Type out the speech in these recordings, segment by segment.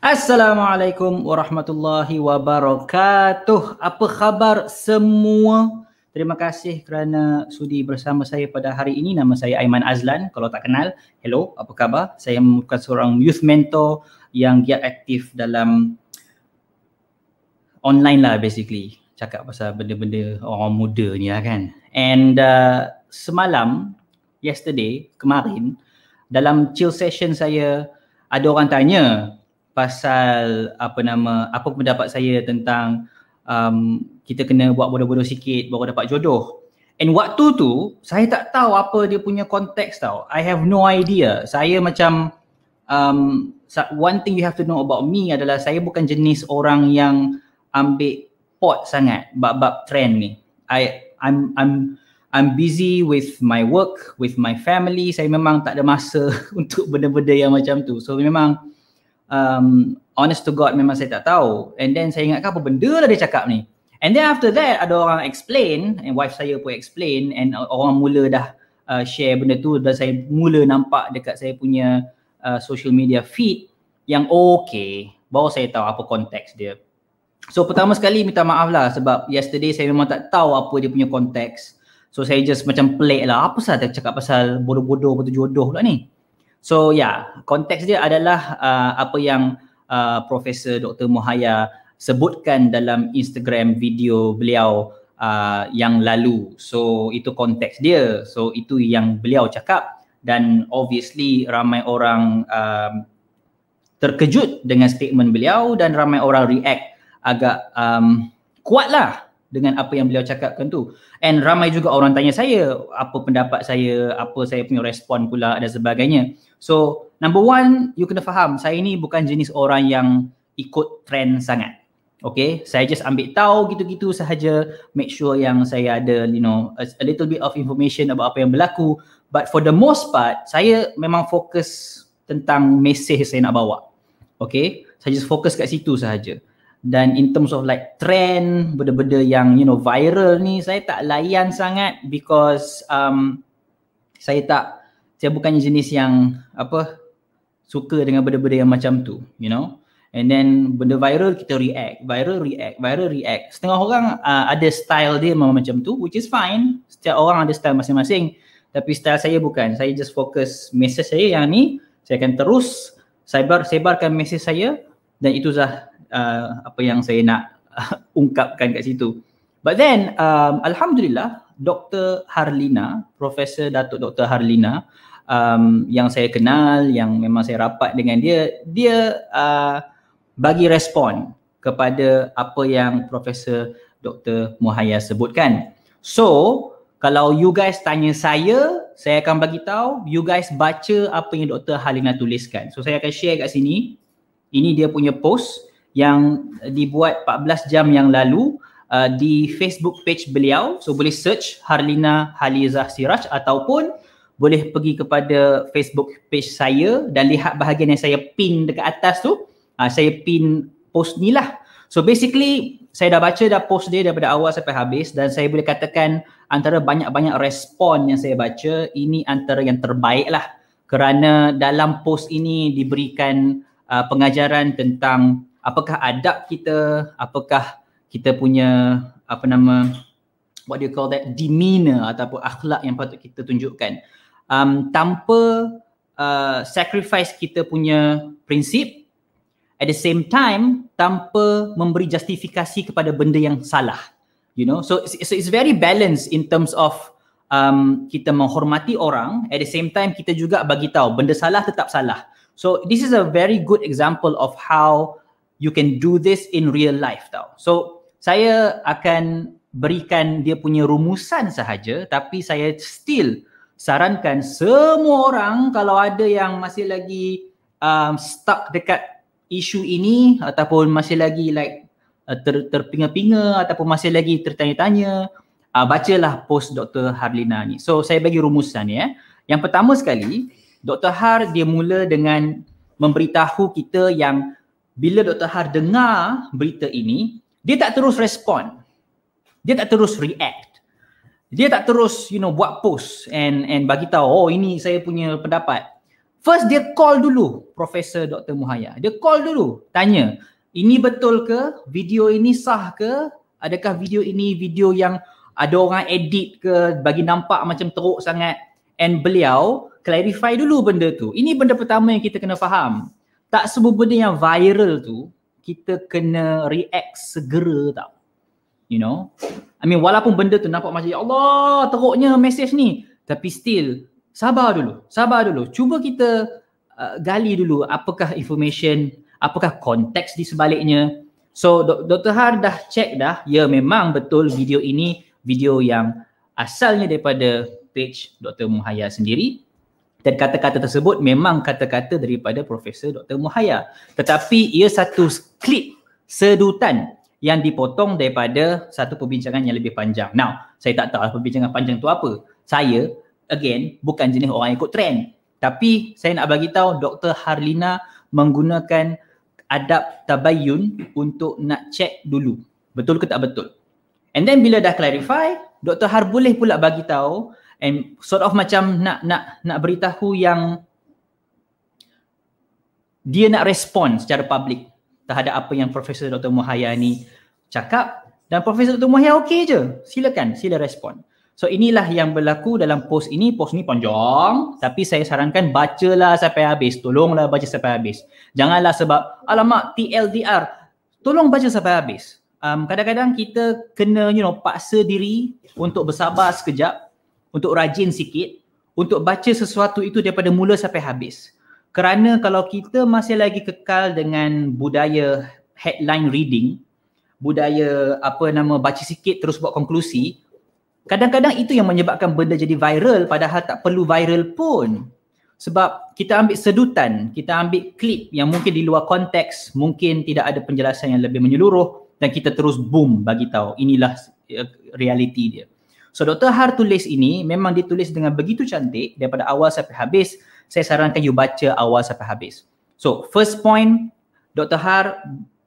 Assalamualaikum warahmatullahi wabarakatuh. Apa khabar semua? Terima kasih kerana sudi bersama saya pada hari ini. Nama saya Aiman Azlan. Kalau tak kenal, hello, apa khabar? Saya merupakan seorang youth mentor yang giat aktif dalam online lah basically. Cakap pasal benda-benda orang muda ni lah kan. And uh, semalam, yesterday, kemarin, dalam chill session saya, ada orang tanya pasal apa nama apa pendapat saya tentang um, kita kena buat bodoh-bodoh sikit baru dapat jodoh. And waktu tu saya tak tahu apa dia punya konteks tau. I have no idea. Saya macam um, one thing you have to know about me adalah saya bukan jenis orang yang ambil pot sangat bab-bab trend ni. I I'm I'm I'm busy with my work, with my family. Saya memang tak ada masa untuk benda-benda yang macam tu. So memang um, honest to God memang saya tak tahu. And then saya ingatkan apa benda lah dia cakap ni. And then after that ada orang explain and wife saya pun explain and orang mula dah uh, share benda tu dan saya mula nampak dekat saya punya uh, social media feed yang okay baru saya tahu apa konteks dia. So pertama sekali minta maaf lah sebab yesterday saya memang tak tahu apa dia punya konteks. So saya just macam pelik lah apa sahaja cakap pasal bodoh-bodoh betul jodoh pula ni. So yeah, konteks dia adalah uh, apa yang uh, Profesor Dr. Mohaya sebutkan dalam Instagram video beliau uh, yang lalu. So itu konteks dia. So itu yang beliau cakap dan obviously ramai orang um, terkejut dengan statement beliau dan ramai orang react agak um, kuatlah dengan apa yang beliau cakapkan tu. And ramai juga orang tanya saya apa pendapat saya, apa saya punya respon pula dan sebagainya. So number one, you kena faham saya ni bukan jenis orang yang ikut trend sangat. Okay, saya just ambil tahu gitu-gitu sahaja, make sure yang saya ada, you know, a, a little bit of information about apa yang berlaku. But for the most part, saya memang fokus tentang message saya nak bawa. Okay, saya just fokus kat situ sahaja dan in terms of like trend benda-benda yang you know viral ni saya tak layan sangat because um, saya tak saya bukan jenis yang apa suka dengan benda-benda yang macam tu you know. And then benda viral kita react. Viral react. Viral react. Setengah orang uh, ada style dia memang macam tu which is fine. Setiap orang ada style masing-masing. Tapi style saya bukan. Saya just fokus message saya yang ni. Saya akan terus sebar sebarkan message saya. Dan itu dah uh, apa yang saya nak uh, ungkapkan kat situ. But then um, alhamdulillah Dr. Harlina, Profesor Datuk Dr. Harlina um, yang saya kenal, yang memang saya rapat dengan dia, dia uh, bagi respon kepada apa yang Profesor Dr. Muhaya sebutkan. So, kalau you guys tanya saya, saya akan bagi tahu you guys baca apa yang Dr. Harlina tuliskan. So, saya akan share kat sini. Ini dia punya post yang dibuat 14 jam yang lalu uh, di Facebook page beliau. So boleh search Harlina Halizah Siraj ataupun boleh pergi kepada Facebook page saya dan lihat bahagian yang saya pin dekat atas tu. Uh, saya pin post ni lah. So basically saya dah baca dah post dia daripada awal sampai habis dan saya boleh katakan antara banyak-banyak respon yang saya baca ini antara yang terbaik lah kerana dalam post ini diberikan uh, pengajaran tentang apakah adab kita, apakah kita punya apa nama what do you call that demeanor ataupun akhlak yang patut kita tunjukkan? Um, tanpa uh, sacrifice kita punya prinsip at the same time tanpa memberi justifikasi kepada benda yang salah you know? So so it's very balanced in terms of um, kita menghormati orang at the same time kita juga bagi tahu benda salah tetap salah. So this is a very good example of how you can do this in real life tau. So saya akan berikan dia punya rumusan sahaja tapi saya still sarankan semua orang kalau ada yang masih lagi um, stuck dekat isu ini ataupun masih lagi like uh, ter, terpinga-pinga ataupun masih lagi tertanya-tanya uh, bacalah post Dr. Harlina ni. So saya bagi rumusan ya. Yang pertama sekali Dr. Har dia mula dengan memberitahu kita yang bila Dr. Har dengar berita ini, dia tak terus respon. Dia tak terus react. Dia tak terus you know buat post and and bagi tahu oh ini saya punya pendapat. First dia call dulu Profesor Dr. Muhaya. Dia call dulu, tanya, ini betul ke? Video ini sah ke? Adakah video ini video yang ada orang edit ke bagi nampak macam teruk sangat? And beliau clarify dulu benda tu. Ini benda pertama yang kita kena faham. Tak semua benda yang viral tu kita kena react segera tau. You know? I mean walaupun benda tu nampak macam ya Allah teruknya message ni tapi still sabar dulu. Sabar dulu. Cuba kita uh, gali dulu apakah information, apakah konteks di sebaliknya. So Dr. Har dah check dah ya memang betul video ini video yang asalnya daripada page Dr. Muhaya sendiri dan kata-kata tersebut memang kata-kata daripada Profesor Dr. Muhaya. Tetapi ia satu klip sedutan yang dipotong daripada satu perbincangan yang lebih panjang. Now, saya tak tahu perbincangan panjang tu apa. Saya, again, bukan jenis orang ikut trend. Tapi saya nak bagi tahu Dr. Harlina menggunakan adab tabayyun untuk nak check dulu. Betul ke tak betul? And then bila dah clarify, Dr. Har boleh pula bagi tahu and sort of macam nak nak nak beritahu yang dia nak respon secara public terhadap apa yang Profesor Dr. Muhaya ni cakap dan Profesor Dr. Muhaya okey je. Silakan, sila respon. So inilah yang berlaku dalam post ini. Post ni panjang tapi saya sarankan bacalah sampai habis. Tolonglah baca sampai habis. Janganlah sebab alamak TLDR. Tolong baca sampai habis. Um, kadang-kadang kita kena you know paksa diri untuk bersabar sekejap, untuk rajin sikit, untuk baca sesuatu itu daripada mula sampai habis. Kerana kalau kita masih lagi kekal dengan budaya headline reading, budaya apa nama baca sikit terus buat konklusi, kadang-kadang itu yang menyebabkan benda jadi viral padahal tak perlu viral pun. Sebab kita ambil sedutan, kita ambil klip yang mungkin di luar konteks, mungkin tidak ada penjelasan yang lebih menyeluruh dan kita terus boom bagi tahu inilah eh, realiti dia. So Dr. Har tulis ini memang ditulis dengan begitu cantik daripada awal sampai habis saya sarankan you baca awal sampai habis. So first point, Dr. Har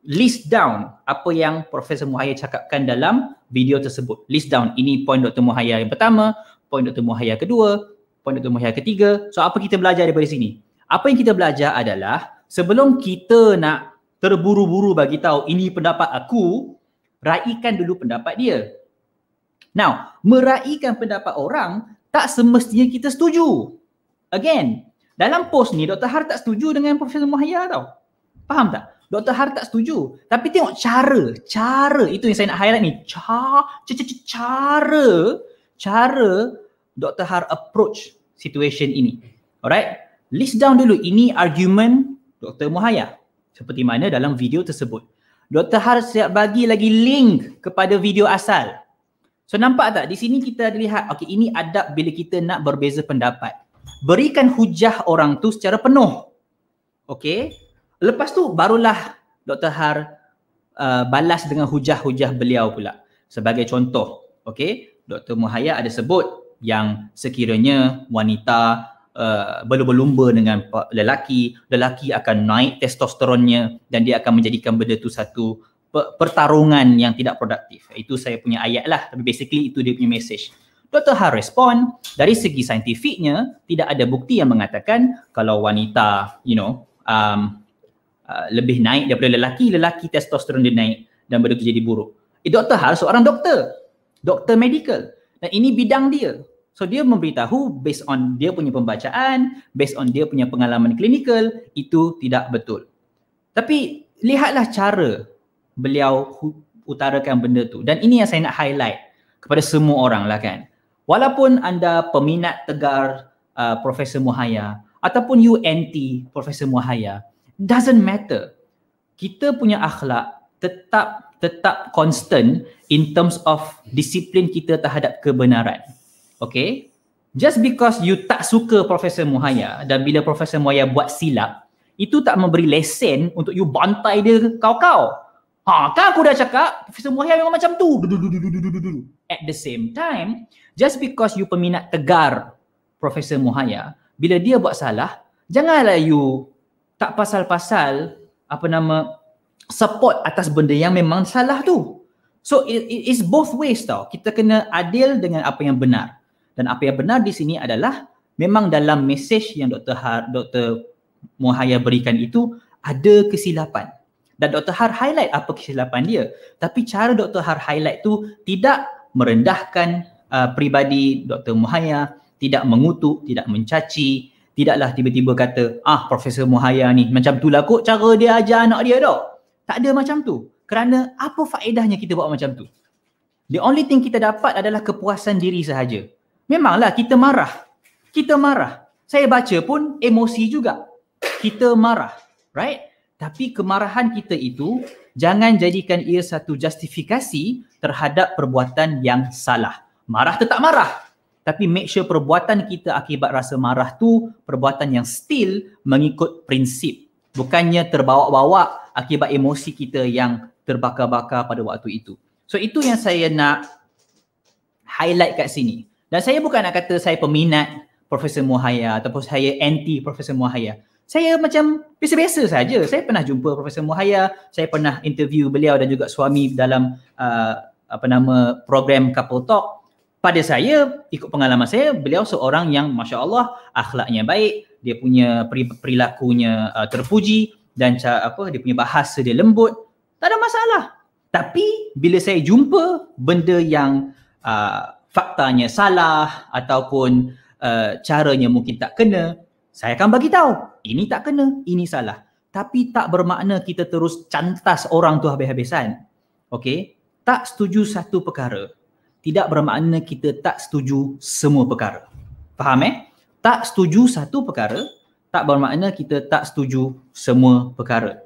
list down apa yang Profesor Muhaya cakapkan dalam video tersebut. List down, ini point Dr. Muhaya yang pertama, point Dr. Muhaya kedua, point Dr. Muhaya ketiga. So apa kita belajar daripada sini? Apa yang kita belajar adalah sebelum kita nak terburu-buru bagi tahu ini pendapat aku, raikan dulu pendapat dia. Now, meraikan pendapat orang tak semestinya kita setuju. Again, dalam post ni Dr. Har tak setuju dengan Profesor Muhaya tau. Faham tak? Dr. Har tak setuju. Tapi tengok cara, cara itu yang saya nak highlight ni. Cara, cara, cara Dr. Har approach situation ini. Alright? List down dulu ini argument Dr. Muhaya. Seperti mana dalam video tersebut. Dr. Har siap bagi lagi link kepada video asal. So nampak tak di sini kita lihat okay ini adab bila kita nak berbeza pendapat berikan hujah orang tu secara penuh. Okey. Lepas tu barulah Dr. Har uh, balas dengan hujah-hujah beliau pula. Sebagai contoh, okey, Dr. Muhaya ada sebut yang sekiranya wanita uh, berlumba-lumba dengan lelaki, lelaki akan naik testosteronnya dan dia akan menjadikan benda tu satu pertarungan yang tidak produktif. Itu saya punya ayat lah. Tapi basically itu dia punya message. Dr. Har respon dari segi saintifiknya tidak ada bukti yang mengatakan kalau wanita you know um, uh, lebih naik daripada lelaki, lelaki testosteron dia naik dan benda itu jadi buruk. Eh, Dr. Har seorang doktor, doktor medical dan ini bidang dia. So dia memberitahu based on dia punya pembacaan, based on dia punya pengalaman klinikal itu tidak betul. Tapi lihatlah cara beliau utarakan benda tu dan ini yang saya nak highlight kepada semua orang lah kan walaupun anda peminat tegar uh, Profesor Muhaya ataupun you anti Profesor Muhaya, doesn't matter. Kita punya akhlak tetap tetap constant in terms of disiplin kita terhadap kebenaran. Okay? Just because you tak suka Profesor Muhaya dan bila Profesor Muhaya buat silap, itu tak memberi lesen untuk you bantai dia kau-kau. Ha, kan aku dah cakap Profesor Muhaya memang macam tu. At the same time, just because you peminat tegar Profesor Muhaya, bila dia buat salah, janganlah you tak pasal-pasal apa nama support atas benda yang memang salah tu. So it, it is both ways tau. Kita kena adil dengan apa yang benar. Dan apa yang benar di sini adalah memang dalam mesej yang Dr. Har, Dr. Muhaya berikan itu ada kesilapan. Dan Dr. Har highlight apa kesilapan dia. Tapi cara Dr. Har highlight tu tidak merendahkan uh, peribadi Dr. Muhaya, tidak mengutuk, tidak mencaci, tidaklah tiba-tiba kata, ah Profesor Muhaya ni macam tu lah kot cara dia ajar anak dia tau. Tak ada macam tu. Kerana apa faedahnya kita buat macam tu? The only thing kita dapat adalah kepuasan diri sahaja. Memanglah kita marah. Kita marah. Saya baca pun emosi juga. Kita marah. Right? Tapi kemarahan kita itu jangan jadikan ia satu justifikasi terhadap perbuatan yang salah. Marah tetap marah. Tapi make sure perbuatan kita akibat rasa marah tu perbuatan yang still mengikut prinsip. Bukannya terbawa-bawa akibat emosi kita yang terbakar-bakar pada waktu itu. So itu yang saya nak highlight kat sini. Dan saya bukan nak kata saya peminat Profesor Muhaya ataupun saya anti Profesor Muhaya. Saya macam biasa-biasa saja. Saya pernah jumpa Profesor Muhaya, saya pernah interview beliau dan juga suami dalam uh, apa nama program Couple Talk. Pada saya, ikut pengalaman saya, beliau seorang yang Masya Allah akhlaknya baik, dia punya perilakunya uh, terpuji dan apa dia punya bahasa dia lembut. Tak ada masalah. Tapi bila saya jumpa benda yang uh, faktanya salah ataupun uh, caranya mungkin tak kena, saya akan bagi tahu. Ini tak kena, ini salah. Tapi tak bermakna kita terus cantas orang tu habis-habisan. Okey? Tak setuju satu perkara. Tidak bermakna kita tak setuju semua perkara. Faham eh? Tak setuju satu perkara, tak bermakna kita tak setuju semua perkara.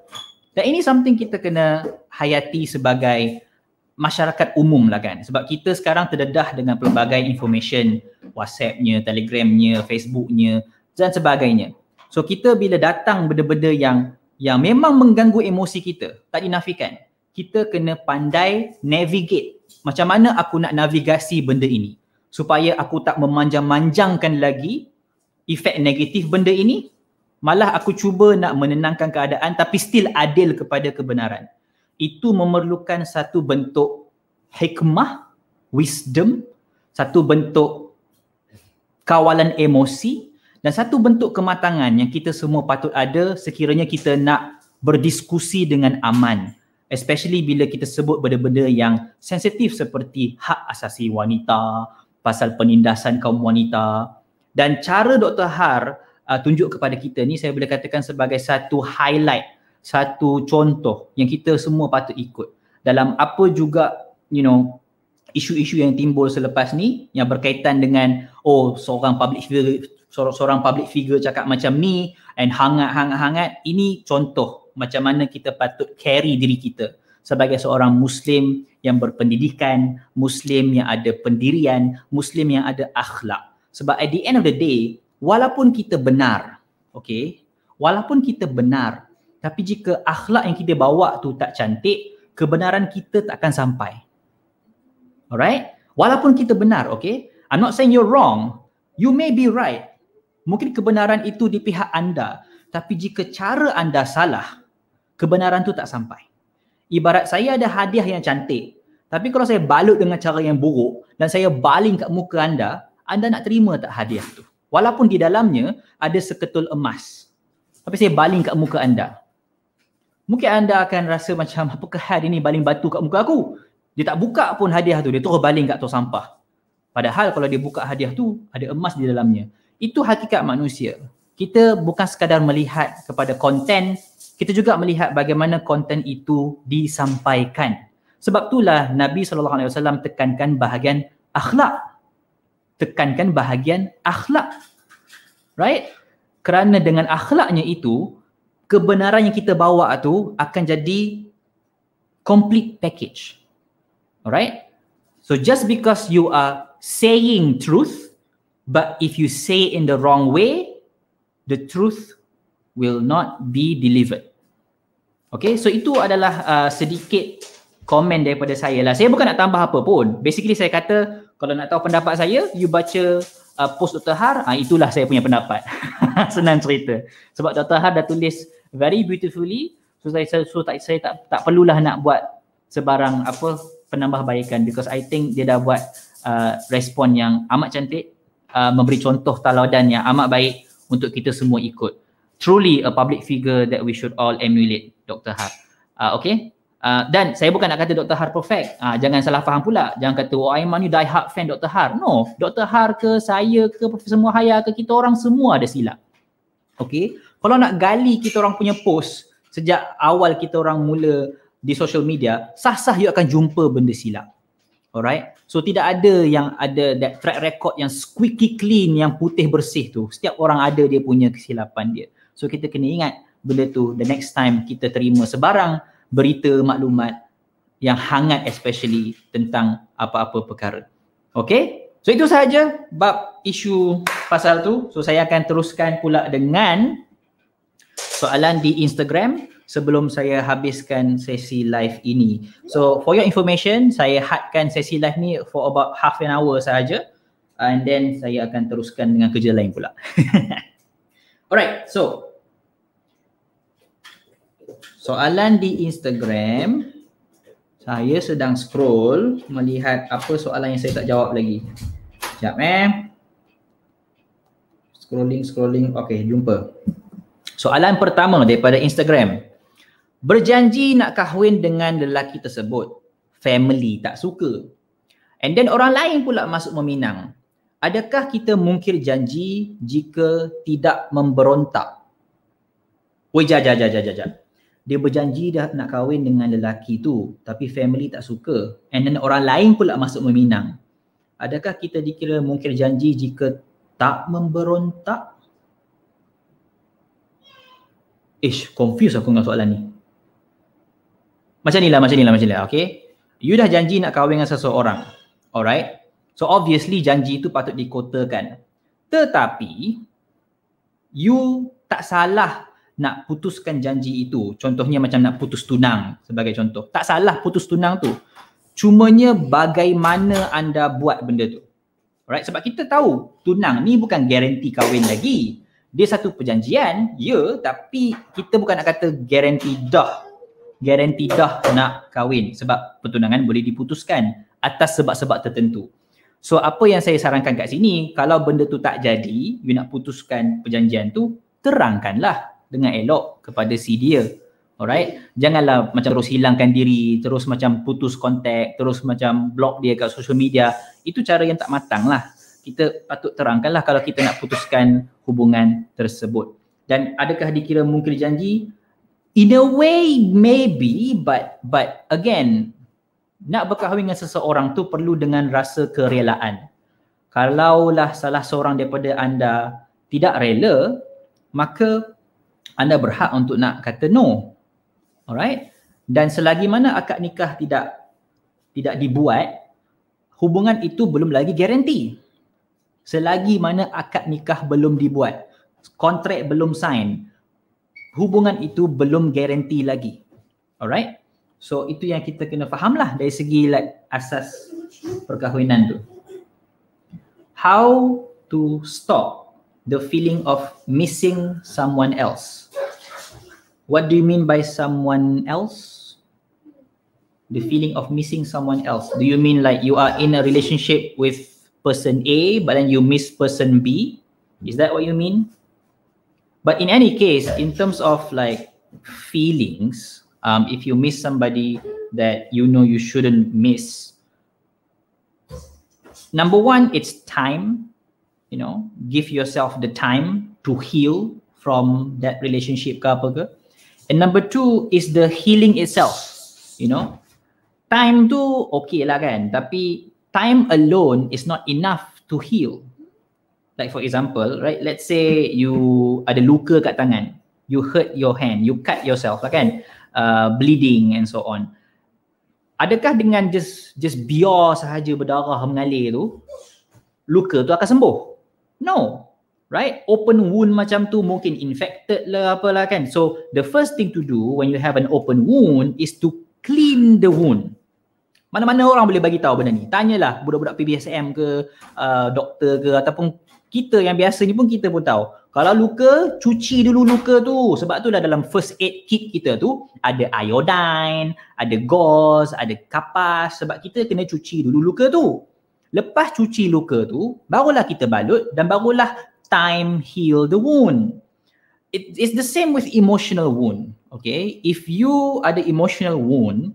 Dan ini something kita kena hayati sebagai masyarakat umum lah kan. Sebab kita sekarang terdedah dengan pelbagai information, WhatsApp-nya, Telegram-nya, Facebook-nya dan sebagainya. So kita bila datang benda-benda yang yang memang mengganggu emosi kita, tak dinafikan. Kita kena pandai navigate. Macam mana aku nak navigasi benda ini supaya aku tak memanjang-manjangkan lagi efek negatif benda ini malah aku cuba nak menenangkan keadaan tapi still adil kepada kebenaran. Itu memerlukan satu bentuk hikmah, wisdom, satu bentuk kawalan emosi dan satu bentuk kematangan yang kita semua patut ada sekiranya kita nak berdiskusi dengan aman. Especially bila kita sebut benda-benda yang sensitif seperti hak asasi wanita, pasal penindasan kaum wanita. Dan cara Dr. Har uh, tunjuk kepada kita ni saya boleh katakan sebagai satu highlight, satu contoh yang kita semua patut ikut dalam apa juga you know isu-isu yang timbul selepas ni yang berkaitan dengan oh seorang public figure seorang-seorang public figure cakap macam ni and hangat-hangat-hangat ini contoh macam mana kita patut carry diri kita sebagai seorang muslim yang berpendidikan, muslim yang ada pendirian, muslim yang ada akhlak. Sebab at the end of the day, walaupun kita benar, okay, walaupun kita benar, tapi jika akhlak yang kita bawa tu tak cantik, kebenaran kita tak akan sampai. Alright? Walaupun kita benar, okay? I'm not saying you're wrong. You may be right. Mungkin kebenaran itu di pihak anda. Tapi jika cara anda salah, kebenaran tu tak sampai. Ibarat saya ada hadiah yang cantik. Tapi kalau saya balut dengan cara yang buruk dan saya baling kat muka anda, anda nak terima tak hadiah tu? Walaupun di dalamnya ada seketul emas. Tapi saya baling kat muka anda. Mungkin anda akan rasa macam apakah hari ini baling batu kat muka aku? Dia tak buka pun hadiah tu, dia terus baling kat tong sampah. Padahal kalau dia buka hadiah tu, ada emas di dalamnya. Itu hakikat manusia. Kita bukan sekadar melihat kepada konten, kita juga melihat bagaimana konten itu disampaikan. Sebab itulah Nabi SAW tekankan bahagian akhlak tekankan bahagian akhlak. Right? Kerana dengan akhlaknya itu, kebenaran yang kita bawa tu akan jadi complete package. Alright? So just because you are saying truth, but if you say in the wrong way, the truth will not be delivered. Okay, so itu adalah uh, sedikit komen daripada saya lah. Saya bukan nak tambah apa pun. Basically saya kata kalau nak tahu pendapat saya, you baca uh, post Dr. Har, uh, itulah saya punya pendapat. Senang cerita. Sebab Dr. Har dah tulis very beautifully, so saya, so tak, saya tak, tak perlulah nak buat sebarang apa penambahbaikan because I think dia dah buat uh, respon yang amat cantik uh, memberi contoh teladan yang amat baik untuk kita semua ikut. Truly a public figure that we should all emulate, Dr. Har. Uh, okay? Uh, dan saya bukan nak kata Dr. Har perfect. Uh, jangan salah faham pula. Jangan kata, oh Aiman ni die hard fan Dr. Har. No, Dr. Har ke saya ke Profesor Muhaya ke kita orang semua ada silap. Okay? Kalau nak gali kita orang punya post sejak awal kita orang mula di social media, sah-sah you akan jumpa benda silap. Alright? So tidak ada yang ada that track record yang squeaky clean, yang putih bersih tu. Setiap orang ada dia punya kesilapan dia. So kita kena ingat benda tu the next time kita terima sebarang berita maklumat yang hangat especially tentang apa-apa perkara. Okay? So itu sahaja bab isu pasal tu. So saya akan teruskan pula dengan soalan di Instagram sebelum saya habiskan sesi live ini. So for your information, saya hadkan sesi live ni for about half an hour sahaja and then saya akan teruskan dengan kerja lain pula. Alright, so soalan di Instagram saya sedang scroll melihat apa soalan yang saya tak jawab lagi. Sekejap eh. Scrolling, scrolling. Okay, jumpa. Soalan pertama daripada Instagram. Berjanji nak kahwin dengan lelaki tersebut. Family tak suka. And then orang lain pula masuk meminang. Adakah kita mungkir janji jika tidak memberontak? Woi, jajah, jajah, jajah. Dia berjanji dah nak kahwin dengan lelaki tu tapi family tak suka. And then orang lain pula masuk meminang. Adakah kita dikira mungkir janji jika tak memberontak? Ish, confused aku dengan soalan ni. Macam ni lah, macam ni lah, macam ni lah, okay? You dah janji nak kahwin dengan seseorang. Alright? So obviously janji itu patut dikotakan. Tetapi, you tak salah nak putuskan janji itu. Contohnya macam nak putus tunang sebagai contoh. Tak salah putus tunang tu. Cumanya bagaimana anda buat benda tu. Alright? Sebab kita tahu tunang ni bukan garanti kahwin lagi dia satu perjanjian, ya, tapi kita bukan nak kata garanti dah. Garanti dah nak kahwin sebab pertunangan boleh diputuskan atas sebab-sebab tertentu. So apa yang saya sarankan kat sini, kalau benda tu tak jadi, you nak putuskan perjanjian tu, terangkanlah dengan elok kepada si dia. Alright? Janganlah macam terus hilangkan diri, terus macam putus kontak, terus macam block dia kat social media. Itu cara yang tak matang lah kita patut terangkanlah kalau kita nak putuskan hubungan tersebut. Dan adakah dikira mungkin janji? In a way maybe but but again nak berkahwin dengan seseorang tu perlu dengan rasa kerelaan. Kalaulah salah seorang daripada anda tidak rela, maka anda berhak untuk nak kata no. Alright? Dan selagi mana akad nikah tidak tidak dibuat, hubungan itu belum lagi garanti selagi mana akad nikah belum dibuat, kontrak belum sign, hubungan itu belum garanti lagi. Alright? So itu yang kita kena faham lah dari segi like asas perkahwinan tu. How to stop the feeling of missing someone else? What do you mean by someone else? The feeling of missing someone else. Do you mean like you are in a relationship with person A but then you miss person B? Is that what you mean? But in any case, in terms of like feelings, um, if you miss somebody that you know you shouldn't miss, number one, it's time. You know, give yourself the time to heal from that relationship ke And number two is the healing itself. You know, time tu okay lah kan, tapi time alone is not enough to heal. Like for example, right, let's say you ada luka kat tangan, you hurt your hand, you cut yourself lah kan, uh, bleeding and so on. Adakah dengan just just biar sahaja berdarah mengalir tu, luka tu akan sembuh? No. Right? Open wound macam tu mungkin infected lah apalah kan. So the first thing to do when you have an open wound is to clean the wound. Mana-mana orang boleh bagi tahu benda ni. Tanyalah budak-budak PBSM ke, uh, doktor ke ataupun kita yang biasa ni pun kita pun tahu. Kalau luka, cuci dulu luka tu. Sebab tu dah dalam first aid kit kita tu ada iodine, ada gauze, ada kapas sebab kita kena cuci dulu luka tu. Lepas cuci luka tu, barulah kita balut dan barulah time heal the wound. It, it's the same with emotional wound. Okay, if you ada emotional wound,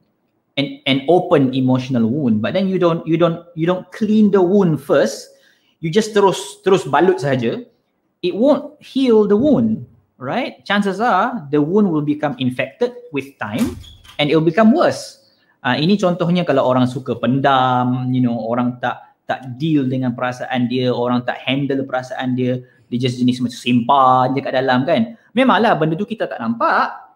an, an open emotional wound, but then you don't you don't you don't clean the wound first, you just terus terus balut saja, it won't heal the wound, right? Chances are the wound will become infected with time and it will become worse. Uh, ini contohnya kalau orang suka pendam, you know, orang tak tak deal dengan perasaan dia, orang tak handle perasaan dia, dia just jenis macam simpan je kat dalam kan. Memanglah benda tu kita tak nampak,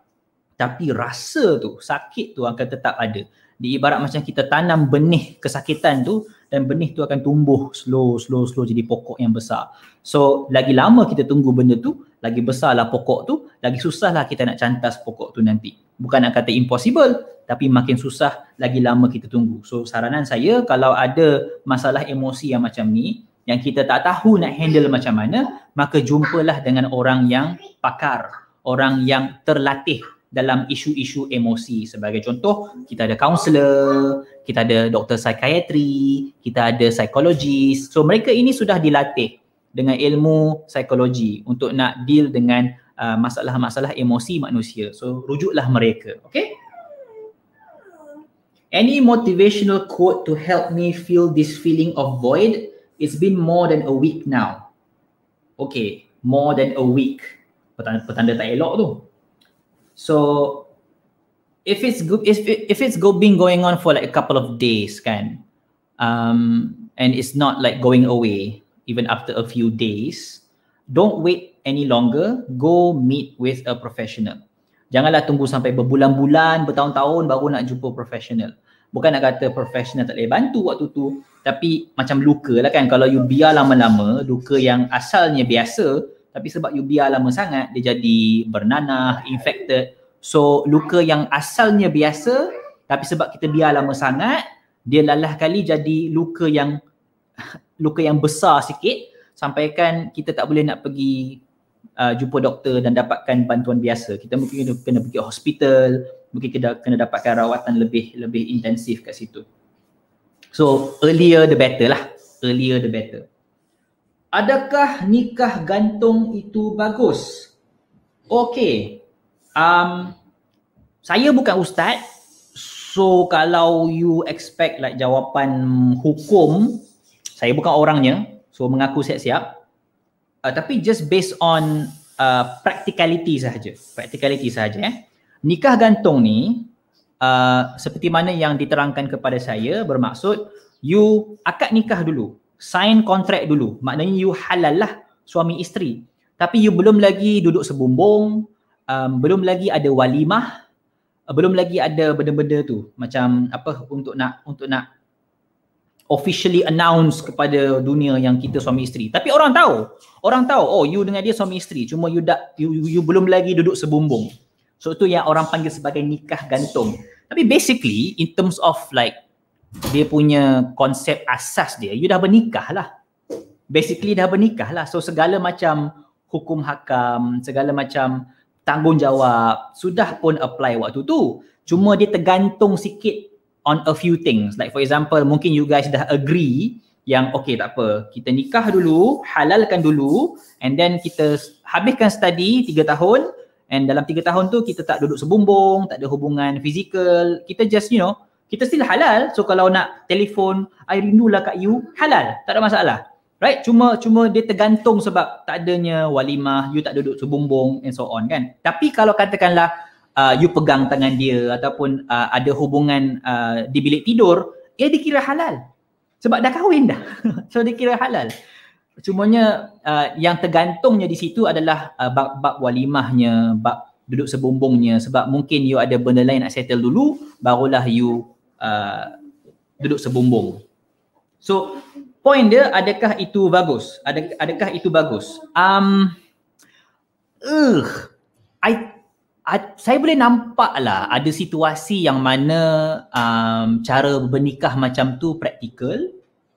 tapi rasa tu, sakit tu akan tetap ada. Di ibarat macam kita tanam benih kesakitan tu dan benih tu akan tumbuh slow, slow, slow jadi pokok yang besar. So, lagi lama kita tunggu benda tu, lagi besarlah pokok tu, lagi susahlah kita nak cantas pokok tu nanti. Bukan nak kata impossible, tapi makin susah lagi lama kita tunggu. So, saranan saya kalau ada masalah emosi yang macam ni, yang kita tak tahu nak handle macam mana, maka jumpalah dengan orang yang pakar, orang yang terlatih dalam isu-isu emosi. Sebagai contoh, kita ada kaunselor, kita ada doktor psikiatri, kita ada psikologis. So mereka ini sudah dilatih dengan ilmu psikologi untuk nak deal dengan uh, masalah-masalah emosi manusia. So rujuklah mereka, okay? Any motivational quote to help me feel this feeling of void? It's been more than a week now. Okay, more than a week. Petanda, petanda tak elok tu. So if it's good if if it's go been going on for like a couple of days kan um and it's not like going away even after a few days don't wait any longer. Go meet with a professional. Janganlah tunggu sampai berbulan-bulan bertahun-tahun baru nak jumpa professional. Bukan nak kata professional tak boleh bantu waktu tu tapi macam luka lah kan. Kalau you biar lama-lama luka yang asalnya biasa tapi sebab you biar lama sangat dia jadi bernanah infected. So luka yang asalnya biasa tapi sebab kita biar lama sangat dia lalah kali jadi luka yang luka yang besar sikit. Sampaikan kita tak boleh nak pergi uh, jumpa doktor dan dapatkan bantuan biasa. Kita mungkin kena, kena pergi hospital mungkin kita kena dapatkan rawatan lebih lebih intensif kat situ. So earlier the better lah. Earlier the better adakah nikah gantung itu bagus? Okey. Um saya bukan ustaz. So kalau you expect like jawapan hukum, saya bukan orangnya. So mengaku siap-siap. Uh, tapi just based on uh, practicality sahaja. Practicality sahaja eh. Nikah gantung ni uh, seperti mana yang diterangkan kepada saya bermaksud you akad nikah dulu sign kontrak dulu. Maknanya you halal lah suami isteri. Tapi you belum lagi duduk sebumbung, um, belum lagi ada walimah, uh, belum lagi ada benda-benda tu macam apa untuk nak untuk nak officially announce kepada dunia yang kita suami isteri. Tapi orang tahu. Orang tahu oh you dengan dia suami isteri cuma you, da, you, you, you belum lagi duduk sebumbung. So itu yang orang panggil sebagai nikah gantung. Tapi basically in terms of like dia punya konsep asas dia, you dah bernikah lah. Basically dah bernikah lah. So segala macam hukum hakam, segala macam tanggungjawab sudah pun apply waktu tu. Cuma dia tergantung sikit on a few things. Like for example, mungkin you guys dah agree yang okay tak apa, kita nikah dulu, halalkan dulu and then kita habiskan study 3 tahun and dalam 3 tahun tu kita tak duduk sebumbung, tak ada hubungan fizikal, kita just you know kita still halal. So kalau nak telefon I rindulah kat you halal. Tak ada masalah. Right? Cuma cuma dia tergantung sebab tak adanya walimah you tak duduk sebumbung and so on kan? Tapi kalau katakanlah uh, you pegang tangan dia ataupun uh, ada hubungan uh, di bilik tidur ia dikira halal. Sebab dah kahwin dah. So dikira halal. Cumanya uh, yang tergantungnya di situ adalah uh, bab-bab walimahnya bab duduk sebumbungnya. Sebab mungkin you ada benda lain nak settle dulu barulah you uh, duduk sebumbung. So point dia adakah itu bagus? Adakah, adakah itu bagus? Um uh, I, I saya boleh nampak lah ada situasi yang mana um, cara bernikah macam tu praktikal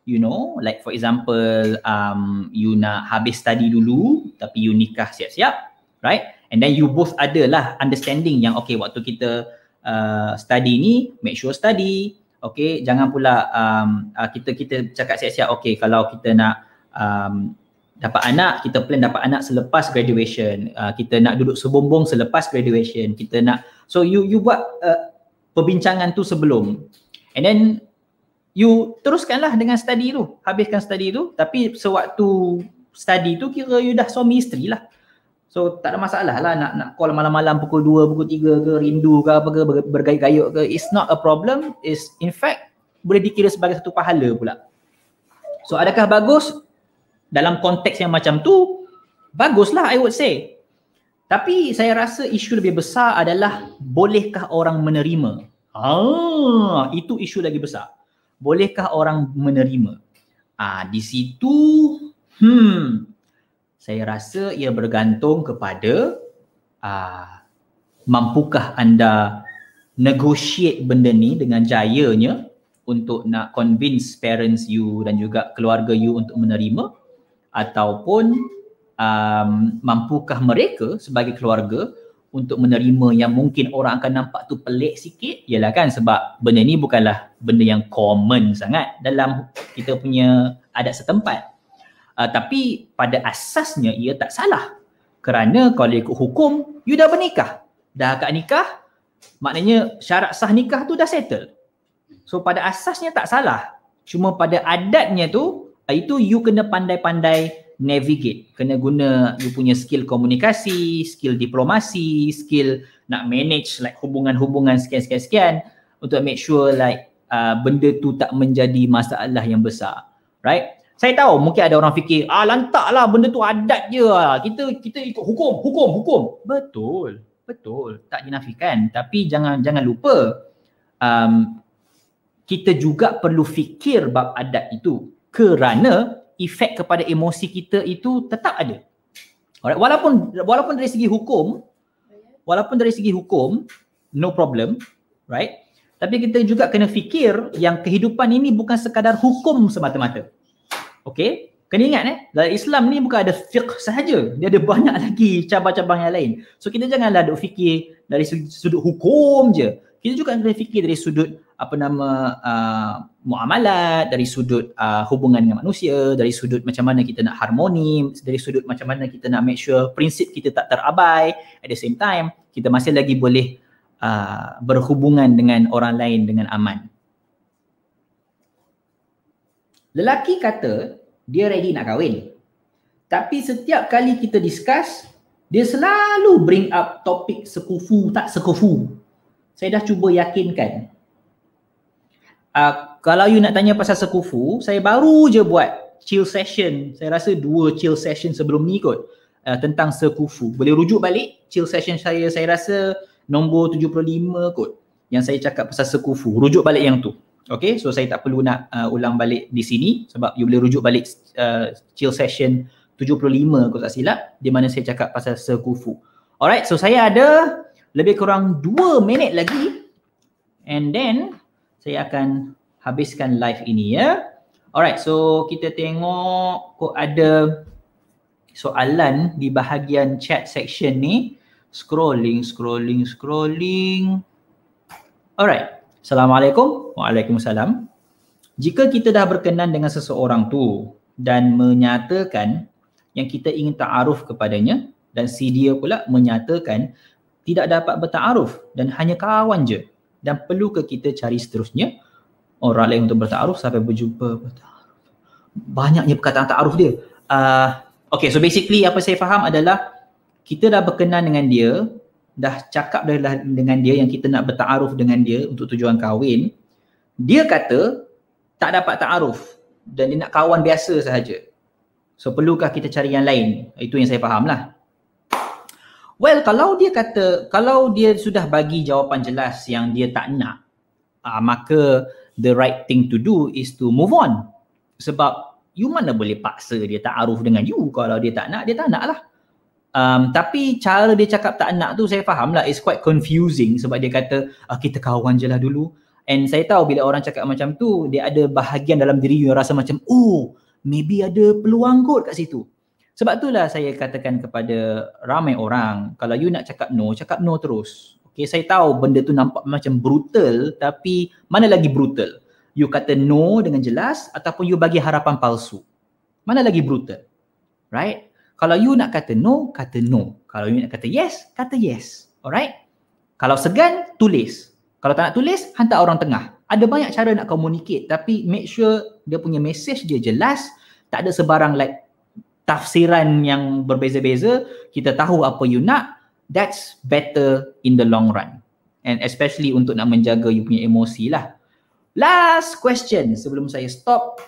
you know like for example um, you nak habis study dulu tapi you nikah siap-siap right and then you both ada lah understanding yang okay waktu kita uh, study ni make sure study Okay, jangan pula um, uh, kita kita cakap siap-siap okay kalau kita nak um, dapat anak, kita plan dapat anak selepas graduation. Uh, kita nak duduk sebumbung selepas graduation. Kita nak so you you buat uh, perbincangan tu sebelum. And then you teruskanlah dengan study tu. Habiskan study tu tapi sewaktu study tu kira you dah suami isteri lah. So tak ada masalah lah nak nak call malam-malam pukul 2, pukul 3 ke rindu ke apa ke bergayut-gayut ke. It's not a problem. Is in fact boleh dikira sebagai satu pahala pula. So adakah bagus dalam konteks yang macam tu? Baguslah I would say. Tapi saya rasa isu lebih besar adalah bolehkah orang menerima? Ah, itu isu lagi besar. Bolehkah orang menerima? Ah, di situ hmm saya rasa ia bergantung kepada uh, mampukah anda negotiate benda ni dengan jayanya untuk nak convince parents you dan juga keluarga you untuk menerima? Ataupun um, mampukah mereka sebagai keluarga untuk menerima yang mungkin orang akan nampak tu pelik sikit? Ialah kan sebab benda ni bukanlah benda yang common sangat dalam kita punya adat setempat uh, tapi pada asasnya ia tak salah. Kerana kalau ikut hukum you dah bernikah. Dah akad nikah maknanya syarat sah nikah tu dah settle. So pada asasnya tak salah. Cuma pada adatnya tu uh, itu you kena pandai-pandai navigate. Kena guna you punya skill komunikasi skill diplomasi skill nak manage like hubungan-hubungan sekian-sekian-sekian untuk make sure like uh, benda tu tak menjadi masalah yang besar. Right saya tahu mungkin ada orang fikir, ah lantaklah benda tu adat je lah. Kita kita ikut hukum, hukum, hukum. Betul. Betul. Tak dinafikan. Tapi jangan jangan lupa um, kita juga perlu fikir bab adat itu kerana efek kepada emosi kita itu tetap ada. Alright. Walaupun walaupun dari segi hukum, walaupun dari segi hukum, no problem, right? Tapi kita juga kena fikir yang kehidupan ini bukan sekadar hukum semata-mata. Okay, kena ingat eh, dalam Islam ni bukan ada fiqh sahaja. Dia ada banyak lagi cabang-cabang yang lain. So kita janganlah duk fikir dari sudut hukum je. Kita juga kena fikir dari sudut apa nama uh, muamalat, dari sudut uh, hubungan dengan manusia, dari sudut macam mana kita nak harmoni, dari sudut macam mana kita nak make sure prinsip kita tak terabai. At the same time, kita masih lagi boleh uh, berhubungan dengan orang lain dengan aman. Lelaki kata dia ready nak kahwin. Tapi setiap kali kita discuss, dia selalu bring up topik sekufu tak sekufu. Saya dah cuba yakinkan. Uh, kalau you nak tanya pasal sekufu, saya baru je buat chill session. Saya rasa dua chill session sebelum ni kot. Uh, tentang sekufu. Boleh rujuk balik chill session saya. Saya rasa nombor 75 kot. Yang saya cakap pasal sekufu. Rujuk balik yang tu. Okay, so saya tak perlu nak uh, ulang balik di sini sebab you boleh rujuk balik uh, chill session 75 kalau tak silap di mana saya cakap pasal sekufu. Alright, so saya ada lebih kurang 2 minit lagi and then saya akan habiskan live ini ya. Alright, so kita tengok kok ada soalan di bahagian chat section ni. Scrolling, scrolling, scrolling. Alright. Assalamualaikum. Waalaikumsalam. Jika kita dah berkenan dengan seseorang tu dan menyatakan yang kita ingin ta'aruf kepadanya dan si dia pula menyatakan tidak dapat berta'aruf dan hanya kawan je dan perlu ke kita cari seterusnya orang lain untuk berta'aruf sampai berjumpa berta'aruf. Banyaknya perkataan ta'aruf dia. Uh, okay, so basically apa saya faham adalah kita dah berkenan dengan dia dah cakap dengan dia yang kita nak bertaaruf dengan dia untuk tujuan kahwin, dia kata tak dapat taaruf dan dia nak kawan biasa sahaja. So perlukah kita cari yang lain? Itu yang saya faham lah. Well, kalau dia kata, kalau dia sudah bagi jawapan jelas yang dia tak nak, uh, maka the right thing to do is to move on. Sebab you mana boleh paksa dia taaruf dengan you kalau dia tak nak, dia tak nak lah. Um, tapi cara dia cakap tak nak tu saya faham lah it's quite confusing sebab dia kata ah, kita kawan je lah dulu and saya tahu bila orang cakap macam tu dia ada bahagian dalam diri yang rasa macam oh maybe ada peluang kot kat situ sebab itulah saya katakan kepada ramai orang kalau you nak cakap no cakap no terus ok Okay, saya tahu benda tu nampak macam brutal tapi mana lagi brutal? You kata no dengan jelas ataupun you bagi harapan palsu? Mana lagi brutal? Right? Kalau you nak kata no, kata no. Kalau you nak kata yes, kata yes. Alright? Kalau segan, tulis. Kalau tak nak tulis, hantar orang tengah. Ada banyak cara nak communicate tapi make sure dia punya message dia jelas, tak ada sebarang like tafsiran yang berbeza-beza, kita tahu apa you nak, that's better in the long run. And especially untuk nak menjaga you punya emosi lah. Last question sebelum saya stop.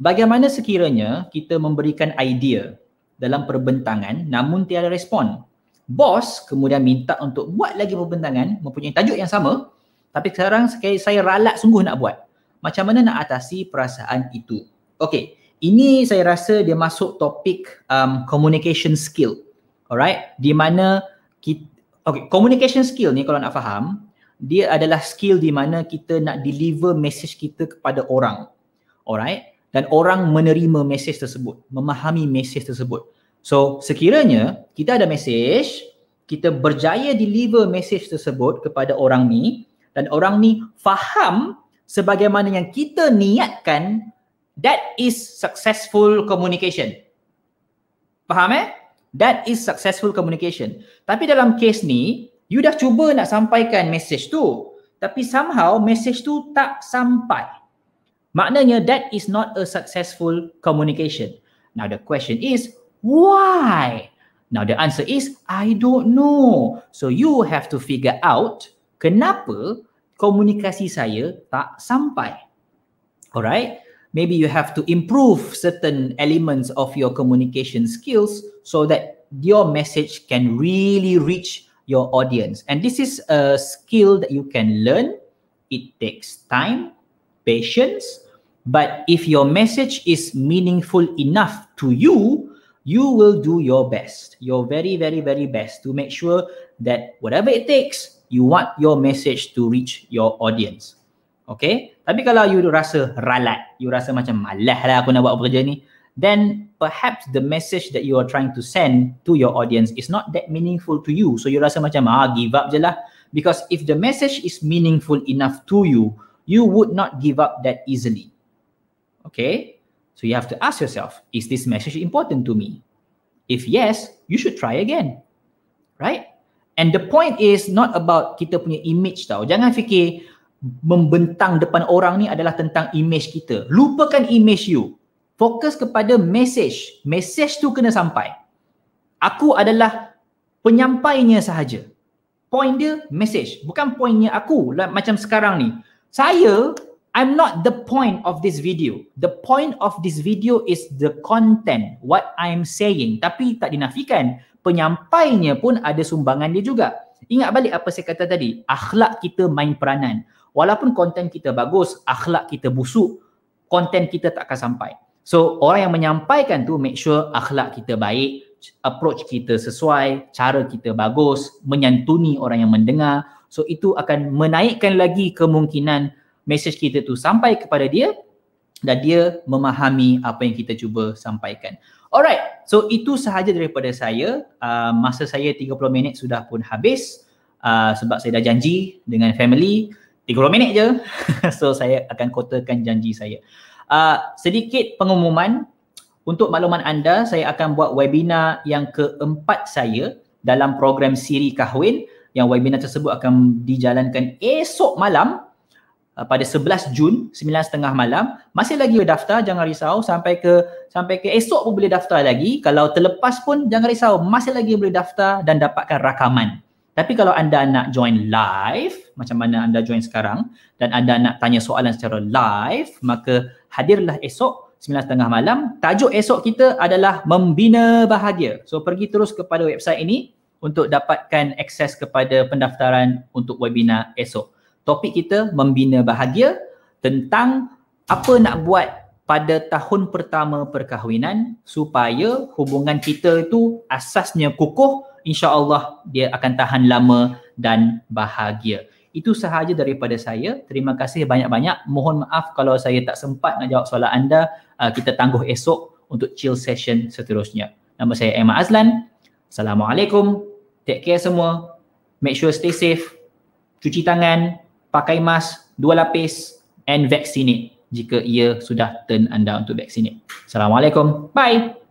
Bagaimana sekiranya kita memberikan idea dalam perbentangan namun tiada respon? Bos kemudian minta untuk buat lagi perbentangan mempunyai tajuk yang sama tapi sekarang saya ralat sungguh nak buat. Macam mana nak atasi perasaan itu? Okay, ini saya rasa dia masuk topik um, communication skill. Alright, di mana kita, okay, communication skill ni kalau nak faham, dia adalah skill di mana kita nak deliver message kita kepada orang. Alright, dan orang menerima message tersebut, memahami message tersebut. So, sekiranya kita ada message, kita berjaya deliver message tersebut kepada orang ni dan orang ni faham sebagaimana yang kita niatkan, that is successful communication. Faham eh? That is successful communication. Tapi dalam case ni, you dah cuba nak sampaikan message tu. Tapi somehow message tu tak sampai. Maknanya that is not a successful communication. Now the question is, why? Now the answer is, I don't know. So you have to figure out kenapa komunikasi saya tak sampai. Alright? maybe you have to improve certain elements of your communication skills so that your message can really reach your audience. And this is a skill that you can learn. It takes time, patience, but if your message is meaningful enough to you, you will do your best, your very, very, very best to make sure that whatever it takes, you want your message to reach your audience. Okay? Tapi kalau you rasa ralat, you rasa macam malah lah aku nak buat pekerja ni, then perhaps the message that you are trying to send to your audience is not that meaningful to you. So you rasa macam ah give up je lah. Because if the message is meaningful enough to you, you would not give up that easily. Okay? So you have to ask yourself, is this message important to me? If yes, you should try again. Right? And the point is not about kita punya image tau. Jangan fikir, membentang depan orang ni adalah tentang image kita. Lupakan image you. Fokus kepada message. Message tu kena sampai. Aku adalah penyampainya sahaja. Point dia message. Bukan pointnya aku macam sekarang ni. Saya, I'm not the point of this video. The point of this video is the content, what I'm saying. Tapi tak dinafikan, penyampainya pun ada sumbangan dia juga. Ingat balik apa saya kata tadi, akhlak kita main peranan walaupun konten kita bagus, akhlak kita busuk, konten kita tak akan sampai. So orang yang menyampaikan tu make sure akhlak kita baik, approach kita sesuai, cara kita bagus, menyantuni orang yang mendengar. So itu akan menaikkan lagi kemungkinan message kita tu sampai kepada dia dan dia memahami apa yang kita cuba sampaikan. Alright, so itu sahaja daripada saya. Uh, masa saya 30 minit sudah pun habis uh, sebab saya dah janji dengan family 30 minit je. so saya akan kotakan janji saya. Uh, sedikit pengumuman untuk makluman anda, saya akan buat webinar yang keempat saya dalam program Siri Kahwin yang webinar tersebut akan dijalankan esok malam uh, pada 11 Jun 9.30 malam. Masih lagi daftar, jangan risau sampai ke sampai ke esok pun boleh daftar lagi. Kalau terlepas pun jangan risau, masih lagi boleh daftar dan dapatkan rakaman. Tapi kalau anda nak join live, macam mana anda join sekarang dan anda nak tanya soalan secara live, maka hadirlah esok 9.30 malam. Tajuk esok kita adalah Membina Bahagia. So pergi terus kepada website ini untuk dapatkan akses kepada pendaftaran untuk webinar esok. Topik kita Membina Bahagia tentang apa nak buat pada tahun pertama perkahwinan supaya hubungan kita itu asasnya kukuh insya-Allah dia akan tahan lama dan bahagia. Itu sahaja daripada saya. Terima kasih banyak-banyak. Mohon maaf kalau saya tak sempat nak jawab soalan anda. Uh, kita tangguh esok untuk chill session seterusnya. Nama saya Emma Azlan. Assalamualaikum. Take care semua. make sure stay safe, cuci tangan, pakai mask, dua lapis and vaccinate jika ia sudah turn anda untuk vaccinate. Assalamualaikum. Bye.